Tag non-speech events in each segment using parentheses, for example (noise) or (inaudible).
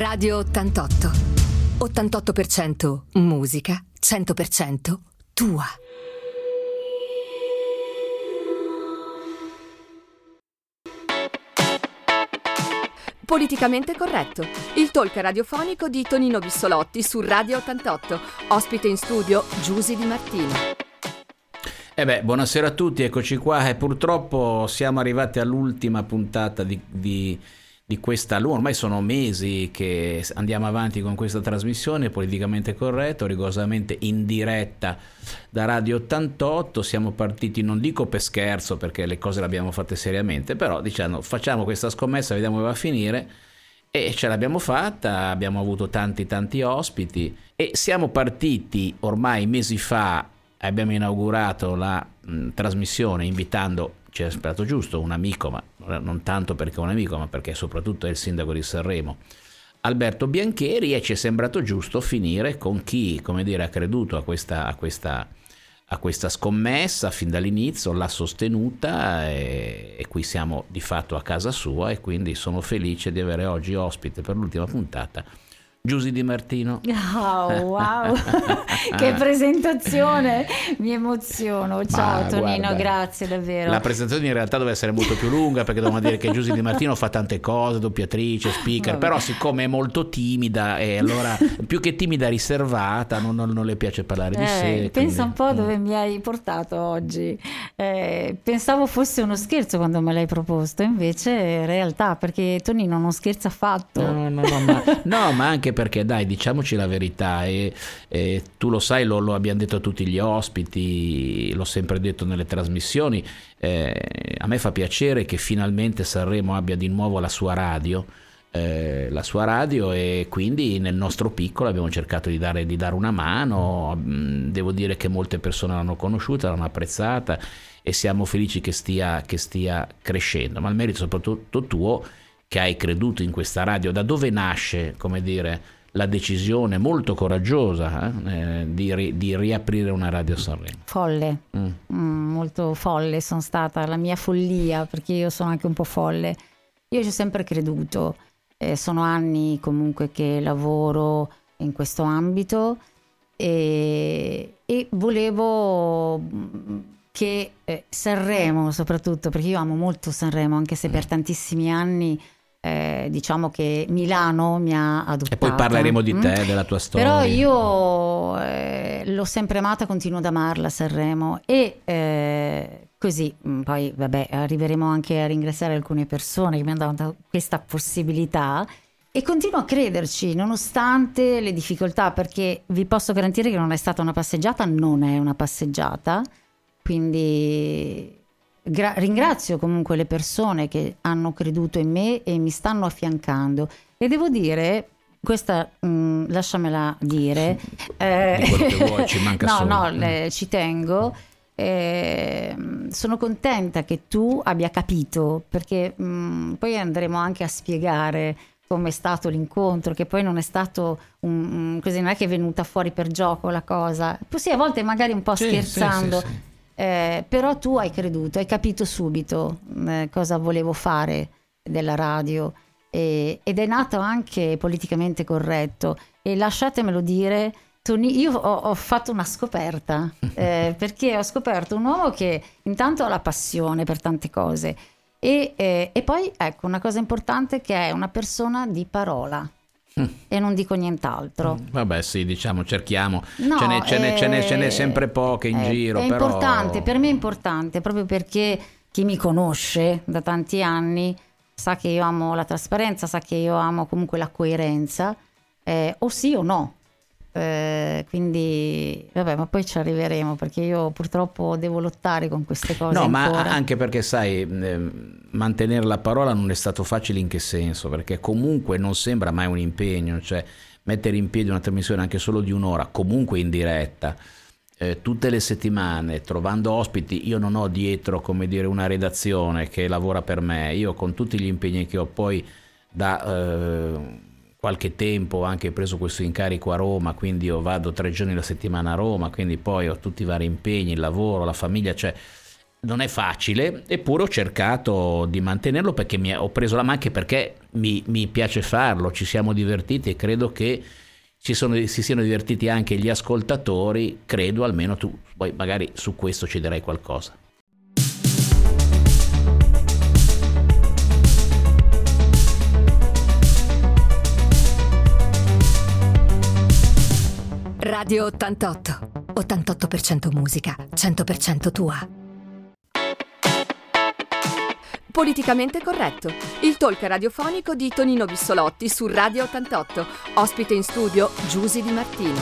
Radio 88. 88% musica, 100% tua. Politicamente corretto, il talk radiofonico di Tonino Bissolotti su Radio 88. Ospite in studio Giusy Di Martino. Eh beh, buonasera a tutti, eccoci qua e purtroppo siamo arrivati all'ultima puntata di, di, di questa luna, ormai sono mesi che andiamo avanti con questa trasmissione politicamente corretto, rigorosamente in diretta da Radio 88, siamo partiti non dico per scherzo perché le cose le abbiamo fatte seriamente, però diciamo facciamo questa scommessa, vediamo come va a finire. E ce l'abbiamo fatta, abbiamo avuto tanti tanti ospiti. E siamo partiti ormai mesi fa abbiamo inaugurato la mh, trasmissione invitando, ci è sperato giusto, un amico, ma non tanto perché è un amico, ma perché soprattutto è il sindaco di Sanremo, Alberto Biancheri, e ci è sembrato giusto finire con chi, come dire, ha creduto a questa, a questa, a questa scommessa fin dall'inizio, l'ha sostenuta e, e qui siamo di fatto a casa sua e quindi sono felice di avere oggi ospite per l'ultima puntata Giusy Di Martino. (laughs) Oh, wow, (laughs) che presentazione, mi emoziono. Ciao Ma, Tonino, guarda, grazie davvero. La presentazione in realtà deve essere molto più lunga perché dobbiamo dire che Giusy Di Martino fa tante cose, doppiatrice, speaker, Vabbè. però siccome è molto timida e allora più che timida riservata, non, non, non le piace parlare di eh, sé. Pensa quindi... un po' dove mm. mi hai portato oggi. Eh, pensavo fosse uno scherzo quando me l'hai proposto, invece è realtà perché Tonino non scherza affatto. No, no, no, ma, no, ma anche perché dai, diciamoci la verità, e, e tu lo sai, lo, lo, abbiamo detto a tutti gli ospiti, l'ho sempre detto nelle trasmissioni, eh, a me fa piacere che finalmente Sanremo abbia di nuovo la sua radio. Eh, la sua radio e quindi nel nostro piccolo abbiamo cercato di dare, di dare una mano mm, devo dire che molte persone l'hanno conosciuta l'hanno apprezzata e siamo felici che stia, che stia crescendo ma il merito soprattutto tuo che hai creduto in questa radio, da dove nasce, come dire, la decisione molto coraggiosa eh, di, ri- di, riaprire una radio Sanremo? Folle, mm. Mm, molto folle sono stata, la mia follia, perché io sono anche un po' folle. Io ci ho sempre creduto, eh, sono anni comunque che lavoro in questo ambito e, e volevo mm, che eh, Sanremo soprattutto, perché io amo molto Sanremo, anche se per tantissimi anni eh, diciamo che Milano mi ha adottato. E poi parleremo di te, mm? della tua storia. Però io eh, l'ho sempre amata, continuo ad amarla Sanremo e eh, così mm, poi vabbè arriveremo anche a ringraziare alcune persone che mi hanno dato questa possibilità e continuo a crederci nonostante le difficoltà perché vi posso garantire che non è stata una passeggiata, non è una passeggiata, quindi Gra- ringrazio comunque le persone che hanno creduto in me e mi stanno affiancando. E devo dire, questa mh, mm, lasciamela dire. Eh, vuoi, ci (laughs) manca no, solo. no, le, ci tengo. Eh, sono contenta che tu abbia capito, perché mh, mm, poi andremo anche a spiegare come è stato l'incontro, che poi non è stato un, così, non è che è venuta fuori per gioco la cosa. Sì, a volte magari un po' sì, scherzando. Sì, sì, eh, però tu hai creduto, hai capito subito eh, cosa volevo fare della radio. E, ed è nato anche politicamente corretto. E lasciatemelo dire, io ho, ho, fatto una scoperta (laughs) eh, perché ho scoperto un uomo che intanto ha la passione per tante cose. E, eh, e poi ecco una cosa importante che è una persona di parola e non dico nient'altro. Mm, vabbè, sì, diciamo, cerchiamo. No, ce, n'è, ce, n'è, ce, n'è, ce, n'è, sempre poche in è, giro. È però... importante, per me è importante proprio perché chi mi conosce da tanti anni sa che io amo la trasparenza, sa che io amo comunque la coerenza, eh, o sì o no. Eh, quindi vabbè ma poi ci arriveremo perché io purtroppo devo lottare con queste cose no ancora. ma anche perché sai eh, mantenere la parola non è stato facile in che senso perché comunque non sembra mai un impegno cioè mettere in piedi una trasmissione anche solo di un'ora comunque in diretta eh, tutte le settimane trovando ospiti io non ho dietro come dire una redazione che lavora per me io con tutti gli impegni che ho poi da eh, qualche tempo ho anche preso questo incarico a Roma, quindi io vado tre giorni alla settimana a Roma, quindi poi ho tutti i vari impegni, il lavoro, la famiglia, cioè non è facile, eppure ho cercato di mantenerlo perché mi ho preso la anche perché mi, mi piace farlo, ci siamo divertiti e credo che sono, si, siano divertiti anche gli ascoltatori, credo almeno tu, poi magari su questo ci dirai qualcosa. Radio 88. 88% musica, 100% tua. Politicamente corretto, il talk radiofonico di Tonino Bissolotti su Radio 88. Ospite in studio Giusy Di Martino.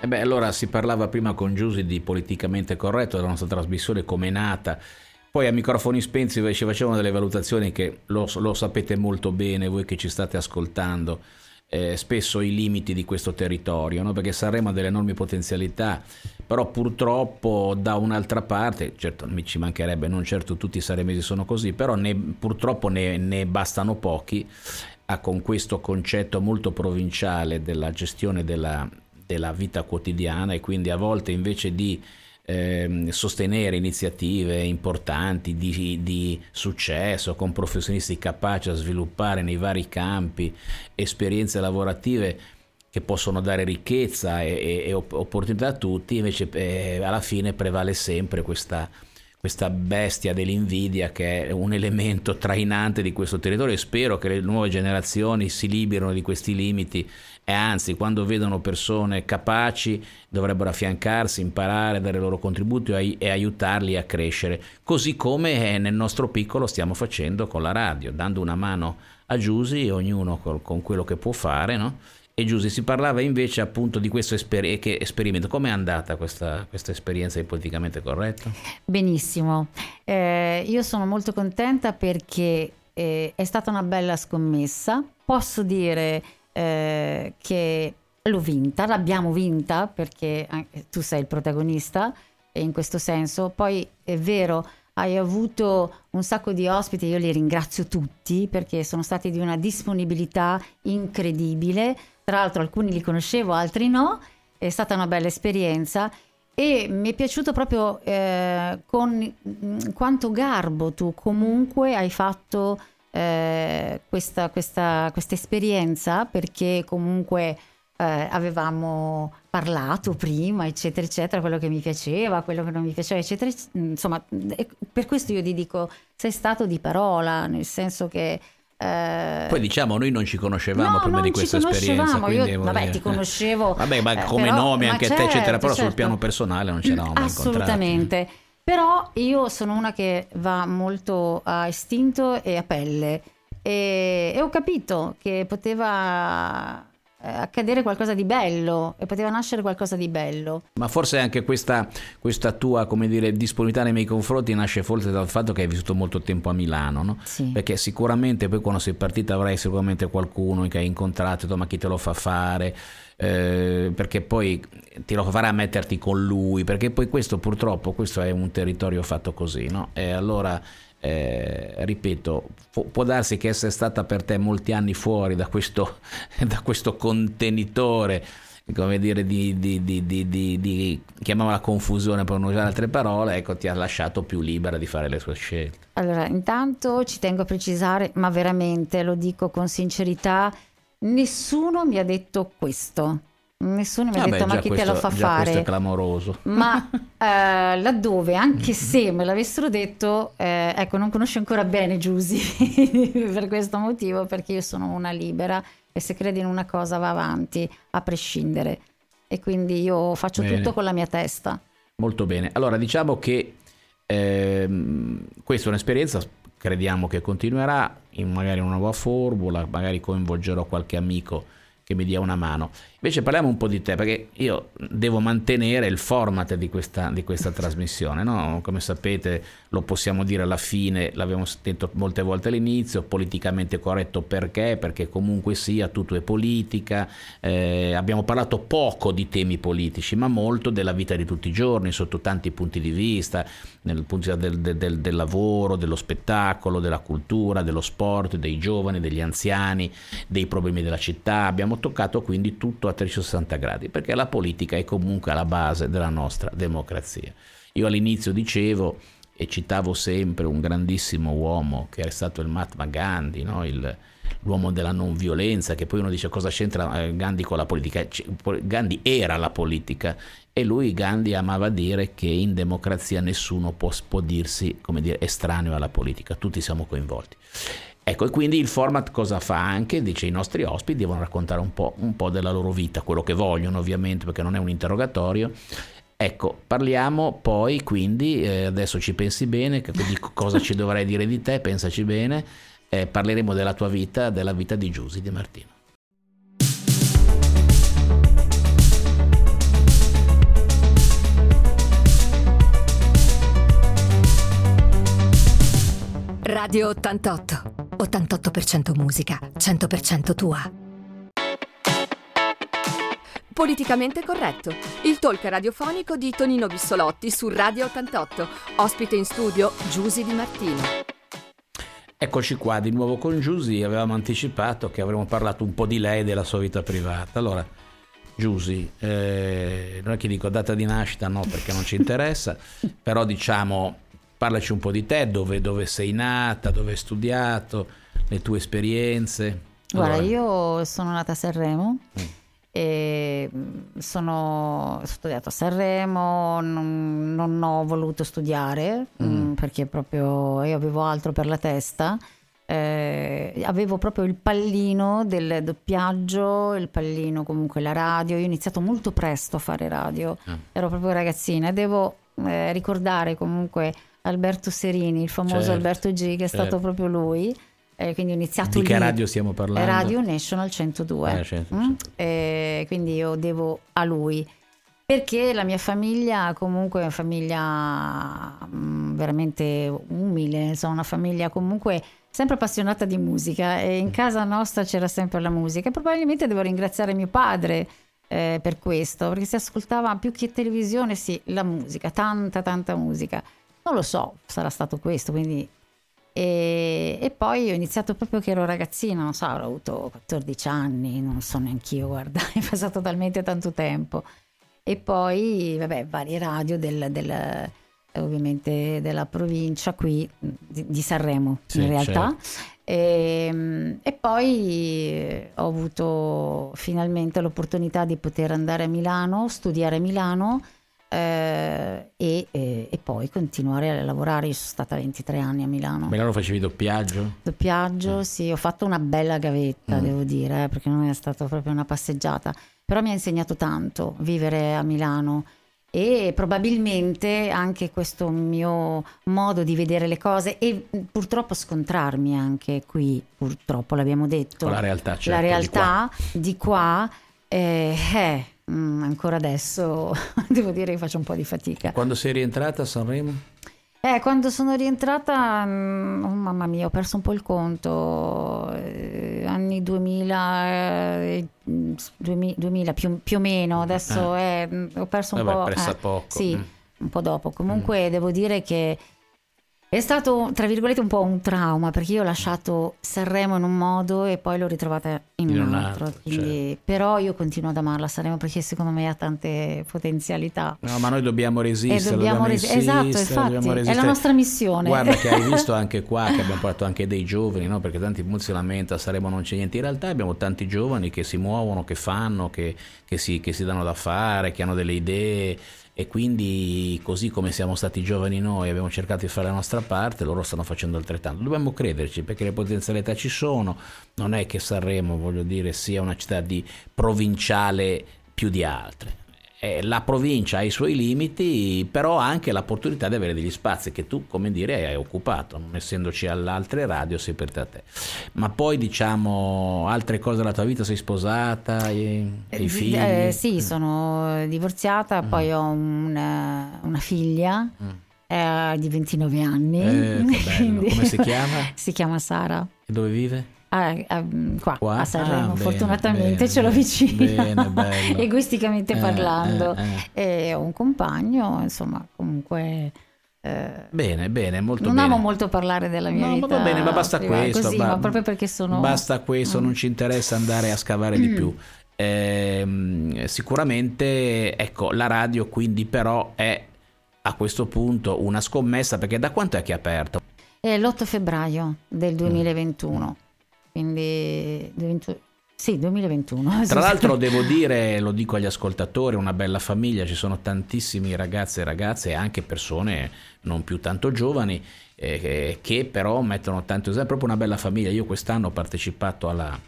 E beh, allora si parlava prima con Giusy di politicamente corretto, della nostra trasmissione come è nata. Poi a microfoni spenti ci facevano delle valutazioni che lo, lo sapete molto bene voi che ci state ascoltando eh, spesso i limiti di questo territorio, no? perché Sanremo ha delle enormi potenzialità, però purtroppo da un'altra parte, certo mi ci mancherebbe, non certo tutti i saremesi sono così, però ne, purtroppo ne, ne bastano pochi a, con questo concetto molto provinciale della gestione della, della vita quotidiana e quindi a volte invece di eh, sostenere iniziative importanti di, di, successo con professionisti capaci a sviluppare nei vari campi esperienze lavorative che possono dare ricchezza e, e, e opportunità a tutti, invece eh, alla fine prevale sempre questa, questa bestia dell'invidia che è un elemento trainante di questo territorio e spero che le nuove generazioni si liberino di questi limiti e anzi quando vedono persone capaci dovrebbero affiancarsi, imparare, dare il loro contributo e, aiutarli a crescere, così come nel nostro piccolo stiamo facendo con la radio, dando una mano a Giusy, ognuno con, con quello che può fare, no? E Giusy si parlava invece appunto di questo esper- esperimento. Come è andata questa, questa, esperienza di politicamente corretto? Benissimo, eh, io sono molto contenta perché eh, è stata una bella scommessa. Posso dire eh, che l'ho vinta, l'abbiamo vinta perché tu sei il protagonista in questo senso. Poi è vero, hai avuto un sacco di ospiti, io li ringrazio tutti perché sono stati di una disponibilità incredibile. Tra l'altro alcuni li conoscevo, altri no. È stata una bella esperienza e mi è piaciuto proprio eh, con quanto garbo tu comunque hai fatto eh, questa, questa, questa, esperienza perché comunque eh, avevamo parlato prima, eccetera, eccetera, quello che mi piaceva, quello che non mi piaceva, eccetera. Insomma, per questo io ti dico, sei stato di parola, nel senso che... Eh... Poi diciamo, noi non ci conoscevamo no, prima di questa esperienza. Io, vabbè, ti conoscevo. vabbè, ma eh, come però, nomi anche certo, te, eccetera, certo, però certo. sul piano personale non ci eravamo mai Assolutamente. Però io sono una che va molto a istinto e a pelle e, e ho capito che poteva accadere qualcosa di bello e poteva nascere qualcosa di bello. Ma forse anche questa, questa tua come dire, disponibilità nei miei confronti nasce forse dal fatto che hai vissuto molto tempo a Milano, no? Sì. Perché sicuramente poi quando sei partita avrai sicuramente qualcuno che hai incontrato, ma chi te lo fa fare? Eh, perché poi ti lo farà metterti con lui, perché poi questo purtroppo questo è un territorio fatto così, no? E allora eh, ripeto, può, può, darsi che essere stata per te molti anni fuori da questo, (laughs) da questo contenitore, come dire, di, di, di, di, chiamiamola confusione per non usare altre parole, ecco, ti ha lasciato più libera di fare le sue scelte. Allora, intanto ci tengo a precisare, ma veramente lo dico con sincerità, Nessuno mi ha detto questo. Nessuno mi ha ah detto beh, ma chi questo, te lo fa fare? Questo è clamoroso. Ma (laughs) eh, laddove, anche se me l'avessero detto, eh, ecco, non conosco ancora bene Giusy (laughs) per questo motivo, perché io sono una libera e se credi in una cosa va avanti, a prescindere. E quindi io faccio bene. tutto con la mia testa. Molto bene. Allora, diciamo che ehm, questa è un'esperienza crediamo che continuerà in magari una nuova formula, magari coinvolgerò qualche amico che mi dia una mano. Invece parliamo un po' di te, perché io devo mantenere il format di questa, di questa trasmissione, no? come sapete lo possiamo dire alla fine, l'abbiamo detto molte volte all'inizio, politicamente corretto perché? Perché comunque sia tutto è politica, eh, abbiamo parlato poco di temi politici, ma molto della vita di tutti i giorni, sotto tanti punti di vista, nel punto del, del, del lavoro, dello spettacolo, della cultura, dello sport, dei giovani, degli anziani, dei problemi della città, abbiamo toccato quindi tutto a 360 gradi, perché la politica è comunque alla base della nostra democrazia. Io all'inizio dicevo e citavo sempre un grandissimo uomo che è stato il Mahatma Gandhi, no? il, l'uomo della non violenza, che poi uno dice cosa c'entra eh, Gandhi con la politica. Gandhi era la politica e lui Gandhi amava dire che in democrazia nessuno può, può dirsi dire, estraneo alla politica, tutti siamo coinvolti. Ecco, e quindi il format cosa fa anche? Dice i nostri ospiti devono raccontare un po', un po', della loro vita, quello che vogliono ovviamente, perché non è un interrogatorio. Ecco, parliamo poi quindi, eh, adesso ci pensi bene, di cosa ci dovrei dire di te, pensaci bene, eh, parleremo della tua vita, della vita di Giusy Di Martino. Radio 88. 88% musica, 100% tua. Politicamente corretto, il talk radiofonico di Tonino Bissolotti su Radio 88. Ospite in studio Giusy Di Martino. Eccoci qua di nuovo con Giusy, avevamo anticipato che avremmo parlato un po' di lei e della sua vita privata. Allora, Giusy, eh, non è che dico data di nascita, no, perché non ci interessa, (laughs) però diciamo Parlaci un po' di te, dove, dove sei nata, dove hai studiato, le tue esperienze. Guarda, allora. io sono nata a Sanremo. Mm. E mm, sono ho studiato a Sanremo, non, non ho voluto studiare mm. mm. perché proprio io avevo altro per la testa. Eh, avevo proprio il pallino del doppiaggio, il pallino comunque la radio. Io ho iniziato molto presto a fare radio, mm. ero proprio ragazzina devo eh, ricordare comunque Alberto Serini, il famoso certo, Alberto G, che è stato certo. proprio lui. Eh, quindi ho iniziato Di lì. che radio stiamo parlando? Radio National 102. Eh, certo, mm? eh, quindi io devo a lui. Perché la mia famiglia comunque è una famiglia mh, mm, veramente umile, sono una famiglia comunque sempre appassionata di musica e in casa nostra c'era sempre la musica. E probabilmente devo ringraziare mio padre eh, per questo, perché si ascoltava più che televisione, sì, la musica, tanta tanta musica. Non lo so, sarà stato questo, quindi... E, e, poi ho iniziato proprio che ero ragazzina, non so, avrò avuto 14 anni, non so neanche io, guarda, (laughs) è passato talmente tanto tempo. E poi, vabbè, varie radio del, del ovviamente della provincia qui di, di Sanremo sì, in realtà. Certo. E, ehm, e, poi ho avuto finalmente l'opportunità di poter andare a Milano, studiare a Milano eh, e, e, e, poi continuare a lavorare. Io sono stata 23 anni a Milano. Milano facevi doppiaggio? Doppiaggio, mm. sì, ho fatto una bella gavetta, mm. devo dire, eh, perché non è stata proprio una passeggiata, però mi ha insegnato tanto vivere a Milano e probabilmente anche questo mio modo di vedere le cose e purtroppo scontrarmi anche qui, purtroppo l'abbiamo detto, Con la realtà, certo, la realtà di qua, di qua eh, eh mm, ancora adesso (laughs) devo dire che faccio un po' di fatica. Quando sei rientrata a Sanremo? Eh, quando sono rientrata, mm, oh, mamma mia, ho perso un po' il conto, eh, anni 2000, eh, 2000 più, più, o meno, adesso eh. Mm, ho perso un Vabbè, po'... Eh, poco. Sì, mm. un po' dopo. Comunque mm. devo dire che è stato, tra virgolette, un po' un trauma perché io ho lasciato Sanremo in un modo e poi l'ho ritrovata in, in un altro. altro quindi, certo. Però io continuo ad amarla Sanremo perché secondo me ha tante potenzialità. No, ma noi dobbiamo resistere. Dobbiamo dobbiamo res- esatto, infatti, è la nostra missione. Guarda che hai visto (laughs) anche qua che abbiamo portato anche dei giovani, no? perché tanti molti si lamenta, Sanremo non c'è niente. In realtà abbiamo tanti giovani che si muovono, che fanno, che, che, si, che si danno da fare, che hanno delle idee e quindi così come siamo stati giovani noi abbiamo cercato di fare la nostra parte loro stanno facendo altrettanto. Dobbiamo crederci perché le potenzialità ci sono. Non è che Sanremo voglio dire sia una città di provinciale più di altre eh, la provincia ha i suoi limiti, però ha anche l'opportunità di avere degli spazi che tu, come dire, hai occupato, non essendoci altre radio, sei per te. Ma poi diciamo altre cose della tua vita, sei sposata, hai, hai figli? Eh, sì, sono divorziata, mm. poi ho una, una figlia. Mm. Eh, di 29 anni. Eh, Come si chiama? (laughs) si chiama Sara. E dove vive? Ah, ah, qua, qua, a Sanremo, ah, fortunatamente bene, ce l'ho vicino, (laughs) egoisticamente eh, parlando. Eh, eh. E ho un compagno, insomma, comunque... Eh, bene, bene, molto non bene. amo molto parlare della mia no, vita. Ma va bene, ma basta privata, questo. Così, ba- ma proprio perché sono... Basta questo, mm. non ci interessa andare a scavare di più. Eh, sicuramente, ecco, la radio quindi però è a questo punto una scommessa, perché da quanto è che è aperto? È l'8 febbraio del 2021, mm. Quindi sì, 2021. Tra (laughs) l'altro devo dire, lo dico agli ascoltatori, una bella famiglia, ci sono tantissimi ragazzi e ragazze e anche persone non più tanto giovani eh, che però mettono tanto esempio, proprio una bella famiglia. Io quest'anno ho partecipato alla,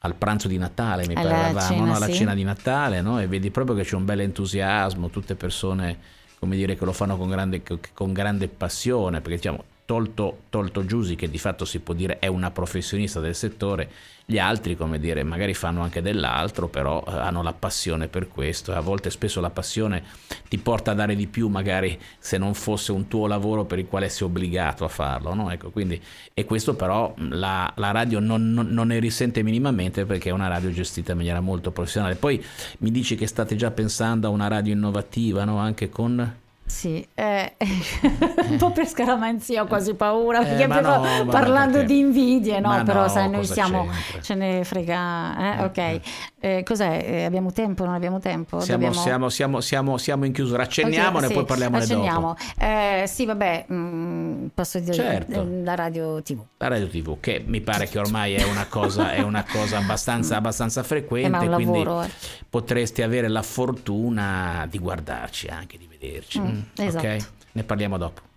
al pranzo di Natale, mi parlavamo, no? alla sì. cena di Natale, no? e vedi proprio che c'è un bel entusiasmo, tutte persone come dire, che lo fanno con grande, con grande passione, perché diciamo, tolto, tolto Giusi, che di fatto si può dire è una professionista del settore, gli altri, come dire, magari fanno anche dell'altro, però eh, hanno la passione per questo a volte spesso la passione ti porta a dare di più, magari se non fosse un tuo lavoro per il quale sei obbligato a farlo. No? Ecco, quindi, e questo però la, la radio non, non, non, ne risente minimamente perché è una radio gestita in maniera molto professionale. Poi mi dici che state già pensando a una radio innovativa, no? anche con... Sì, eh, (laughs) un po' per scaramanzia ho quasi paura, perché eh, no, parlando perché... di invidie, no? Però sai, noi siamo, c'entra? ce ne frega, eh? eh ok. Eh. eh, cos'è? Eh, abbiamo tempo, non abbiamo tempo? Siamo, Dobbiamo... siamo, siamo, siamo, siamo in chiusura, accenniamone okay, e sì, poi parliamo accenniamo. dopo. sì, vabbè, mh, mm, posso dire certo. la radio tv. La radio tv, che mi pare che ormai è una cosa, è una cosa abbastanza, abbastanza frequente, quindi lavoro, potresti avere la fortuna di guardarci anche, di vederci. Mm, esatto. Ok? Ne parliamo dopo.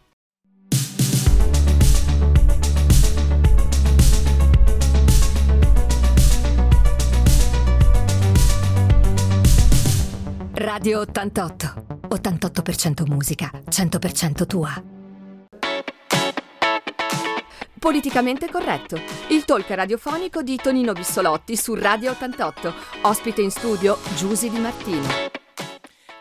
Radio 88. 88% musica, 100% tua. Politicamente corretto, il talk radiofonico di Tonino Bissolotti su Radio 88. Ospite in studio Giusy Di Martino.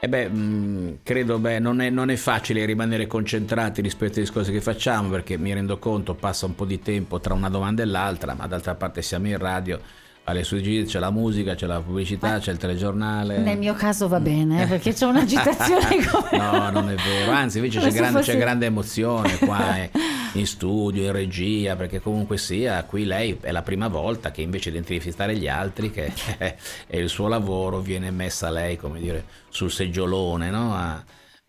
E beh, mh, mm, credo beh, non, è, non, è, facile rimanere concentrati rispetto alle cose che facciamo perché mi rendo conto passa un po' di tempo tra una domanda e l'altra, ma d'altra parte siamo in radio alle sue gite c'è la musica, c'è la pubblicità, c'è il telegiornale. Nel mio caso va bene, eh, perché c'è un'agitazione (laughs) come... no, non è vero, anzi invece c'è grande, fosse... c'è grande, emozione qua (laughs) eh, in studio, in regia, perché comunque sia, qui lei è la prima volta che invece di intervistare gli altri, che è, il suo lavoro, viene messa lei, come dire, sul seggiolone, no? A,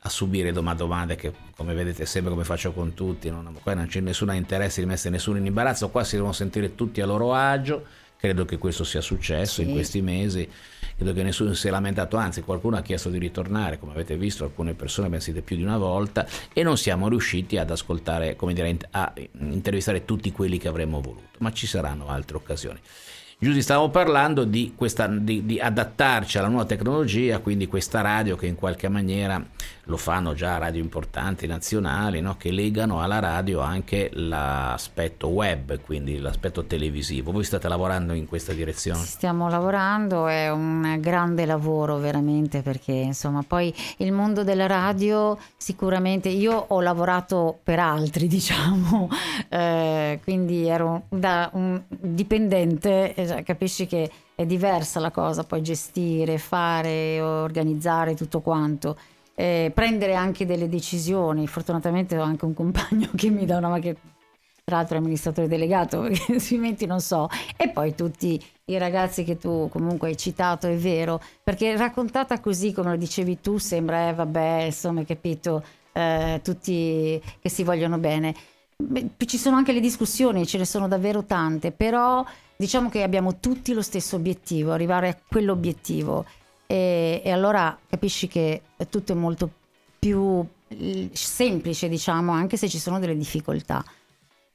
a subire domande che come vedete sempre come faccio con tutti non, qua non c'è nessun interesse di mettere nessuno in imbarazzo qua si devono sentire tutti a loro agio Credo che questo sia successo sì. in questi mesi, credo che nessuno si è lamentato, anzi qualcuno ha chiesto di ritornare, come avete visto alcune persone abbiamo sentito più di una volta e non siamo riusciti ad ascoltare, come dire, a intervistare tutti quelli che avremmo voluto, ma ci saranno altre occasioni. Giusti, stavamo parlando di, questa, di, di, adattarci alla nuova tecnologia, quindi questa radio che in qualche maniera lo fanno già radio importanti nazionali, no? che legano alla radio anche l'aspetto web, quindi l'aspetto televisivo. Voi state lavorando in questa direzione? Stiamo lavorando, è un grande lavoro veramente perché insomma poi il mondo della radio sicuramente io ho lavorato per altri (laughs) diciamo, eh, quindi ero da un dipendente, capisci che è diversa la cosa, poi gestire, fare, organizzare tutto quanto eh, prendere anche delle decisioni. Fortunatamente ho anche un compagno (laughs) che mi dà una macchina tra l'altro amministratore delegato, (laughs) altrimenti non so. E poi tutti i ragazzi che tu comunque hai citato, è vero, perché raccontata così come lo dicevi tu sembra, eh, vabbè, insomma, hai capito, eh, tutti che si vogliono bene. Beh, ci sono anche le discussioni, ce ne sono davvero tante, però diciamo che abbiamo tutti lo stesso obiettivo, arrivare a quell'obiettivo e, e allora capisci che tutto è molto più semplice, diciamo, anche se ci sono delle difficoltà.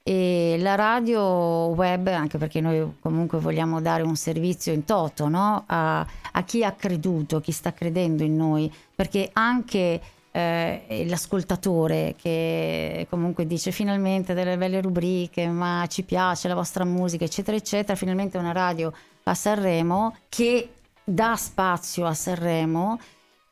E la radio web, anche perché noi comunque vogliamo dare un servizio in toto no? a, a, chi ha creduto, chi sta credendo in noi, perché anche eh, l'ascoltatore che comunque dice finalmente delle belle rubriche, ma ci piace la vostra musica, eccetera, eccetera, finalmente una radio a Sanremo che dà spazio a Sanremo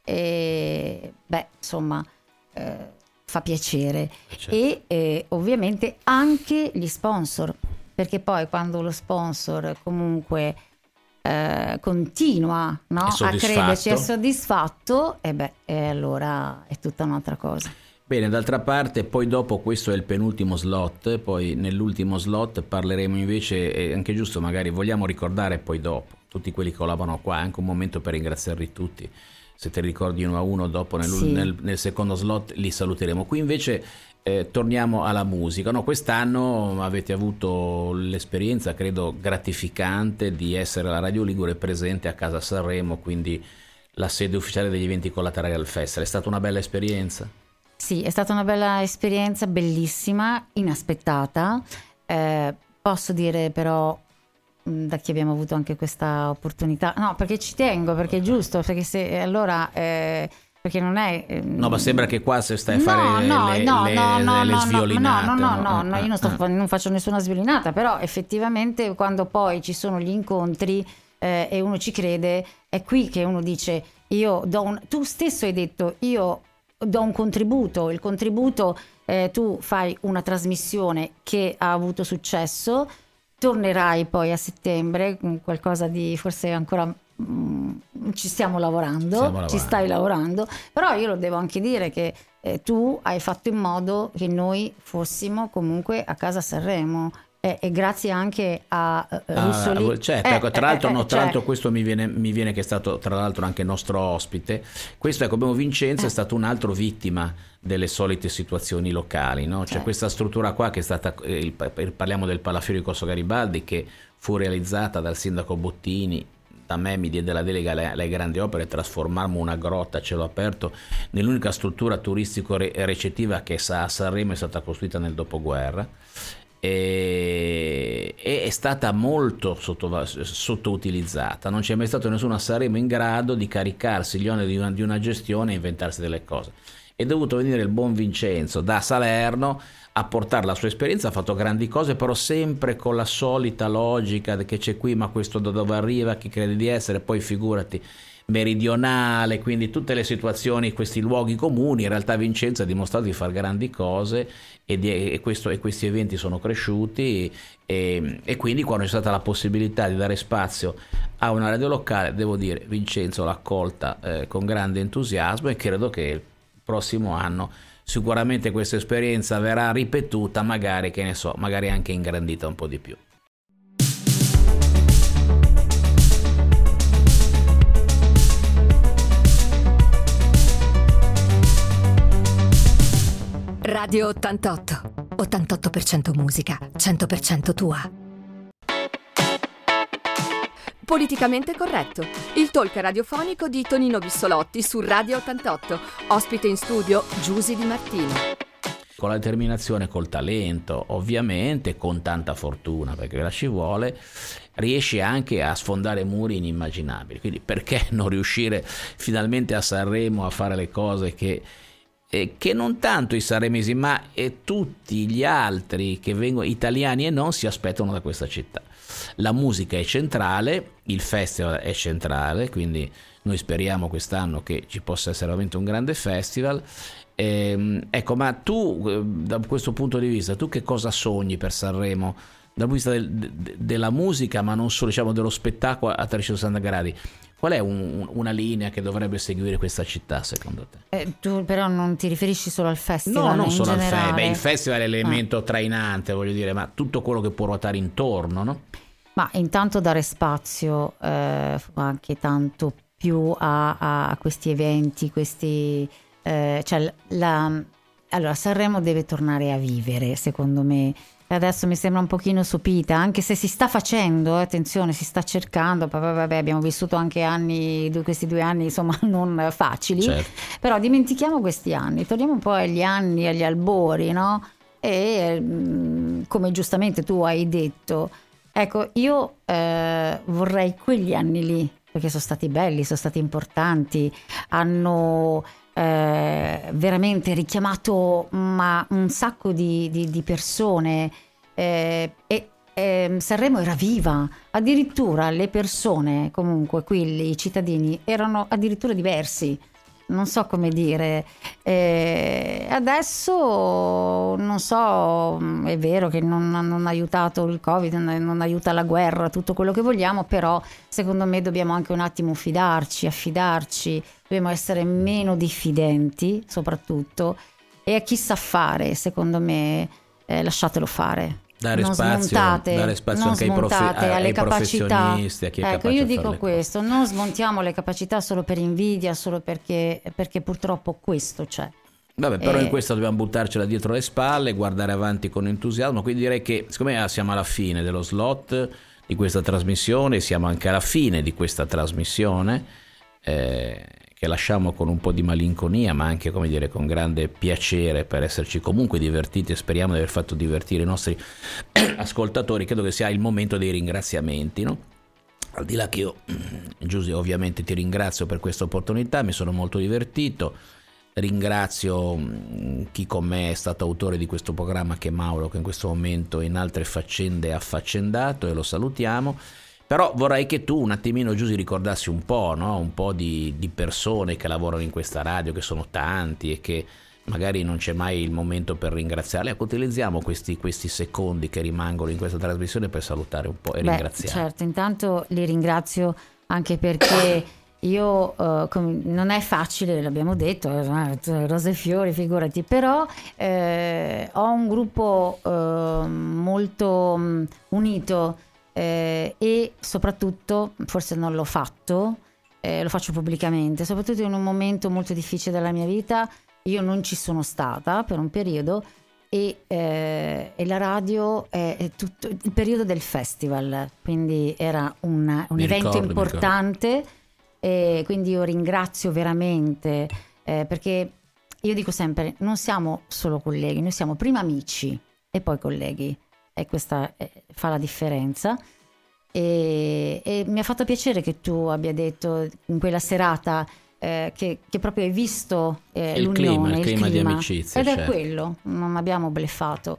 e beh insomma eh, fa piacere certo. e eh, ovviamente anche gli sponsor perché poi quando lo sponsor comunque eh, continua no? a crederci è soddisfatto e beh e allora è tutta un'altra cosa Bene, d'altra parte, poi dopo questo è il penultimo slot, poi nell'ultimo slot parleremo invece, è anche giusto magari vogliamo ricordare poi dopo, tutti quelli che colavano qua, è anche un momento per ringraziarli tutti. se ti ricordi uno a uno dopo nel, Sì. nel- nel secondo slot li saluteremo. Qui invece eh, torniamo alla musica. No, quest'anno avete avuto l'esperienza, credo, gratificante di essere la Radio Ligure presente a Casa Sanremo, quindi la sede ufficiale degli eventi collaterali al festival. È stata una bella esperienza? Sì, è stata una bella esperienza, bellissima, inaspettata. Eh, posso dire però da chi abbiamo avuto anche questa opportunità, no, perché ci tengo, perché è giusto, perché se allora eh, perché non è ehm, No, ma sembra che qua se stai a No, fare no, le, no, le- no, no, le no, sviolinate. No, no, no, no, Ah, io non, sto fa- non faccio nessuna sviolinata, però effettivamente quando poi ci sono gli incontri eh, e uno ci crede, è qui che uno dice io do un... Tu stesso hai detto io do un contributo, il contributo eh, tu fai una trasmissione che ha avuto successo, tornerai poi a settembre con qualcosa di forse ancora... mm, ci stiamo lavorando, Stiamo lavorando. ci stai lavorando, però io lo devo anche dire che eh, tu hai fatto in modo che noi fossimo comunque a casa Sanremo e, e grazie anche a eh, Ah, certo, Eh, ecco, tra eh, l'altro, eh, no, tra cioè, l'altro questo mi viene, mi viene che è stato tra l'altro anche nostro ospite. Questo ecco, abbiamo Vincenzo Eh. è stato un altro vittima delle solite situazioni locali, no? C'è Certo. questa struttura qua che è stata, eh, il- parliamo del Palafiori Corso Garibaldi che fu realizzata dal sindaco Bottini, da me mi diede la delega alle, grandi opere, trasformarmo una grotta a cielo aperto nell'unica struttura turistico-recettiva che a Sanremo è stata costruita nel dopoguerra e, è stata molto sotto- sottoutilizzata. Non c'è mai stato nessuno a Sanremo in grado di caricarsi gli oneri di una, di una gestione e inventarsi delle cose. È dovuto venire il buon Vincenzo da Salerno a portare la sua esperienza, ha fatto grandi cose, però sempre con la solita logica che c'è qui, ma questo da dove arriva, chi crede di essere, poi figurati meridionale, quindi tutte le situazioni, questi luoghi comuni, in realtà Vincenzo ha dimostrato di fare grandi cose e, di- e questo- e questi eventi sono cresciuti e, e quindi quando c'è stata la possibilità di dare spazio a una radio locale, devo dire, Vincenzo l'ha accolta eh, con grande entusiasmo e credo che il prossimo anno sicuramente questa esperienza verrà ripetuta, magari so, magari anche ingrandita un po' di più. Radio 88. 88% musica, 100% tua. Politicamente corretto, il talk radiofonico di Tonino Bissolotti su Radio 88. Ospite in studio Giusy Di Martino. con la determinazione, col talento, ovviamente con tanta fortuna, perché la ci vuole, riesce anche a sfondare muri inimmaginabili. Quindi perché (laughs) non riuscire finalmente a Sanremo a fare le cose che, eh, che non tanto i sanremesi, ma eh, tutti gli altri che vengono, italiani e non, si aspettano da questa città. La musica è centrale, il festival è centrale, quindi noi speriamo quest'anno che ci possa essere veramente un grande festival. Ehm, ecco, ma tu eh, da questo punto di vista, tu che cosa sogni per Sanremo? Dal punto di vista del- de- della musica, ma non solo, diciamo, dello spettacolo a 360 gradi. Qual è un- una linea che dovrebbe seguire questa città, secondo te? eh, tu però non ti riferisci solo al festival, No, non solo al festival. Beh, il festival è Ah. l'elemento trainante, voglio dire, ma tutto quello che può ruotare intorno, no? Ma intanto dare spazio eh, anche tanto più a, a- a questi eventi, questi, eh, cioè la, allora Sanremo deve tornare a vivere, secondo me. Adesso mi sembra un pochino sopita, anche se si sta facendo, eh, attenzione, si sta cercando, vabbè, abbiamo vissuto anche anni, questi due anni insomma (laughs) non facili, Certo. però dimentichiamo questi anni, torniamo un po' agli anni, agli albori, no? E mm, come giustamente tu hai detto, ecco, io eh, vorrei quegli anni lì, perché sono stati belli, sono stati importanti, hanno eh, veramente richiamato ma, un sacco di, di- di persone eh, e ehm, Sanremo era viva, addirittura le persone, comunque qui i cittadini erano addirittura diversi. Non so come dire, Eh, adesso non so, mm, è vero che non, non ha aiutato il Covid, non, non aiuta la guerra, tutto quello che vogliamo, però secondo me dobbiamo anche un attimo fidarci, affidarci, dobbiamo essere meno diffidenti soprattutto. E a chi sa fare, secondo me, eh, lasciatelo fare. Dare spazio, dare spazio anche ai, profe- ai professionisti, a chi è Ecco, io dico le cose. questo, non smontiamo le capacità solo per invidia, solo perché, perché purtroppo questo c'è. Vabbè, però Eh. in questo dobbiamo buttarcela dietro le spalle, guardare avanti con entusiasmo. Quindi direi che, siccome ah, siamo alla fine dello slot di questa trasmissione, siamo anche alla fine di questa trasmissione, eh, che lasciamo con un po' di malinconia, ma anche, come dire, con grande piacere per esserci comunque divertiti e speriamo di aver fatto divertire i nostri (clears throat) ascoltatori. Credo che sia il momento dei ringraziamenti, no? Al di là che io, (clears throat) Giusy, ovviamente ti ringrazio per questa opportunità, mi sono molto divertito. Ringrazio mh, chi con me è stato autore di questo programma che è Mauro, che in questo momento in altre faccende è affaccendato e lo salutiamo. Però vorrei che tu un attimino, Giusy, ricordassi un po', no? un po' di, di persone che lavorano in questa radio, che sono tanti e che magari non c'è mai il momento per ringraziarli. Ecco, utilizziamo questi, questi secondi che rimangono in questa trasmissione per salutare un po' e Beh, ringraziare. certo, intanto li ringrazio anche perché (coughs) io eh, com- non è facile, l'abbiamo detto, eh, rose e fiori, figurati, però eh, ho un gruppo eh, molto mh, unito eh, e soprattutto, forse non l'ho fatto, eh, lo faccio pubblicamente, soprattutto in un momento molto difficile della mia vita, io non ci sono stata per un periodo e, eh, e la radio è, è tutto il periodo del festival, quindi era una- un Mi evento ricordo, importante e quindi io ringrazio veramente eh, perché io dico sempre non siamo solo colleghi, noi siamo prima amici e poi colleghi e questa eh, fa la differenza. E, e mi ha fatto piacere che tu abbia detto in quella serata eh, che, che proprio hai visto eh, Il l'unione, clima, il clima di amicizia, Ed è certo. quello, non abbiamo bleffato.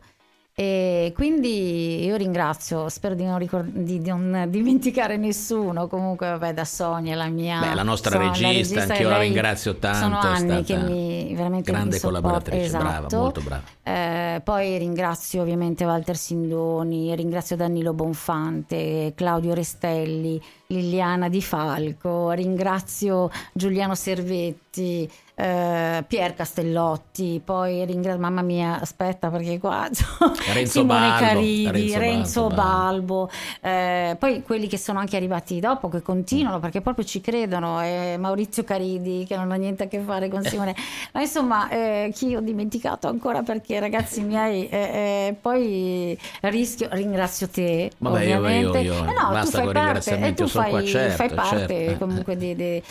E quindi io ringrazio, spero di non, ricor- di non dimenticare nessuno. Comunque, vabbè, da Sonia, la mia. Beh, la nostra Sonia, regista, e anch'io la lei ringrazio tanto, Sono anni che mi veramente grande mi collaboratrice, brava, esatto. molto brava. Eh, poi ringrazio ovviamente Walter Sindoni, ringrazio Danilo Bonfante, Claudio Restelli, Liliana Di Falco, ringrazio Giuliano Servetti, eh, Pier Castellotti, poi ringrazio, mamma mia, aspetta perché qua (laughs) Renzo Simone Balbo, Caridi, Renzo Renzo, Balbo, Balbo, eh, poi quelli che sono anche arrivati dopo, che continuano perché proprio ci credono, eh, Maurizio Caridi che non ha niente a che fare con Simone, (laughs) ma insomma eh, chi ho dimenticato ancora perché ragazzi miei, eh, eh, poi rischio, ringrazio te Vabbè, io- ovviamente, io- io- Eh no, basta tu fai con ringraziamenti, e tu io sono fai, qua, certo, fai parte certo. comunque di, di-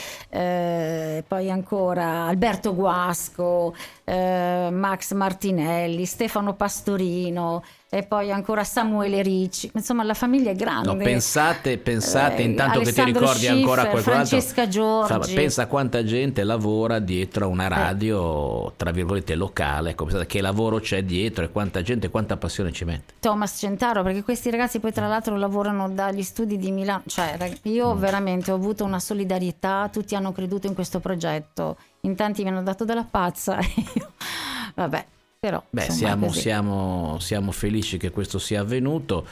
poi ancora Alberto Guasco, eh, Max Martinelli, Stefano Pastorino e poi ancora Samuele Ricci. Insomma, la famiglia è grande. No, pensate, pensate Eh, intanto che ti Alessandro ricordi ancora Schiffer, qualcos'altro. Francesca Giorgi. Fa- pensa quanta gente lavora dietro a Eh. una radio, tra virgolette, locale. Ecco, pensate che lavoro c'è dietro e quanta gente, quanta passione ci mette. Thomas Centaro, perché questi ragazzi poi tra l'altro lavorano dagli studi di Milano, cioè io Mm. veramente ho avuto una solidarietà, tutti hanno creduto in questo progetto, in tanti mi hanno dato della pazza, (laughs) io- vabbè, però Beh, insomma, siamo, siamo- siamo felici che questo sia avvenuto.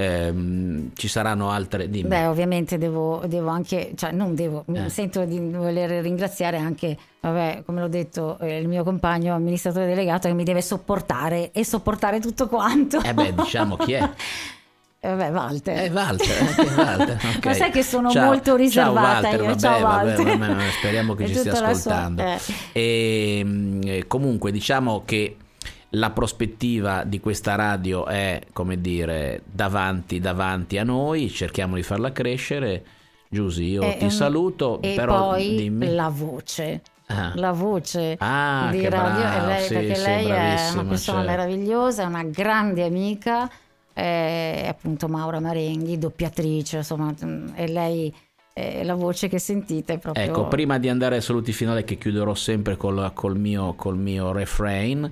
Ehm, ci saranno altre. Dimmi. Beh, ovviamente devo, devo anche, cioè non devo, mi Eh. sento di voler ringraziare anche, vabbè, come l'ho detto, eh, il mio compagno amministratore delegato che mi deve sopportare e sopportare tutto quanto. Eh beh, diciamo chi è. Eh, (laughs) vabbè, Walter. Eh, Walter, eh, Walter, (laughs) ok. Ma sai che sono Ciao. molto riservata Ciao Walter, io. vabbè, Ciao Walter. vabbè, speriamo (laughs) che ci stia la sua- ascoltando. eh. E, mh, eh, comunque diciamo che la prospettiva di questa radio è, come dire, davanti, davanti a noi, cerchiamo di farla crescere. Giusy, io E- ti saluto, E però poi dimmi. la voce. Ah. La voce Ah, di radio bravo, e lei, sì, perché sì, lei è una persona certo. meravigliosa, è una grande amica, è appunto Maura Marenghi, doppiatrice, insomma, mm, e lei è la voce che sentite è proprio Ecco, prima di andare ai saluti finali che chiuderò sempre col, col mio, col mio refrain,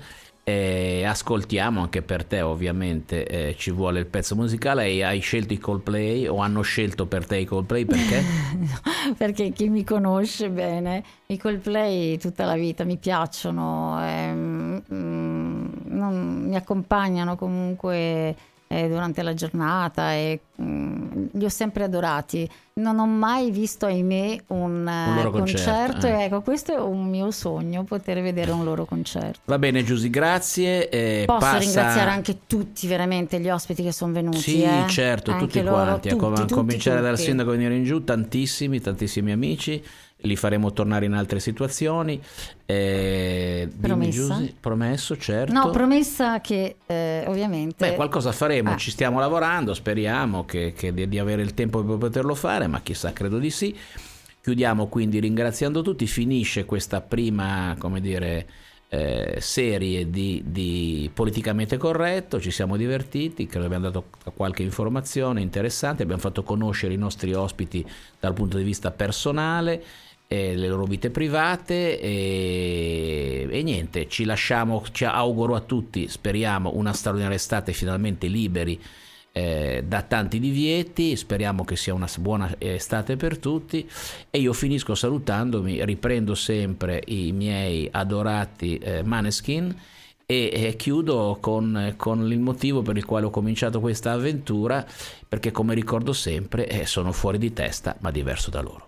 eh, ascoltiamo anche per te ovviamente, eh, ci vuole il pezzo musicale, e hai scelto i Coldplay o hanno scelto per te i Coldplay perché? (laughs) perché chi mi conosce bene, i Coldplay tutta la vita mi piacciono, ehm, mm, non- mi accompagnano comunque eh, durante la giornata e mh, mm, li ho sempre adorati. Non ho mai visto, ahimè, un, un loro concerto. concerto eh. e ecco, questo è un mio sogno, poter vedere un loro concerto. Va bene Giusy, grazie. Eh, Posso passa... ringraziare anche tutti veramente gli ospiti che sono venuti. Sì, eh? certo, tutti loro, quanti, tutti, a tutti, cominciare tutti, dal sindaco venire in giù, tantissimi, tantissimi amici li faremo tornare in altre situazioni. Eh, promessa? promesso, certo. No, promessa che eh, ovviamente... Beh, qualcosa faremo, ah. ci stiamo lavorando, speriamo che, che di, di avere il tempo per poterlo fare, ma chissà, credo di sì. Chiudiamo quindi ringraziando tutti, finisce questa prima, come dire, eh, serie di, di, politicamente corretto, ci siamo divertiti, credo abbiamo dato qualche informazione interessante, abbiamo fatto conoscere i nostri ospiti dal punto di vista personale eh, le loro vite private e, e, niente, ci lasciamo, ci auguro a tutti, speriamo una straordinaria estate finalmente liberi eh, da tanti divieti, speriamo che sia una buona estate per tutti e io finisco salutandomi, riprendo sempre i miei adorati eh, Maneskin e, chiudo con, con, il motivo per il quale ho cominciato questa avventura perché come ricordo sempre eh, sono fuori di testa ma diverso da loro.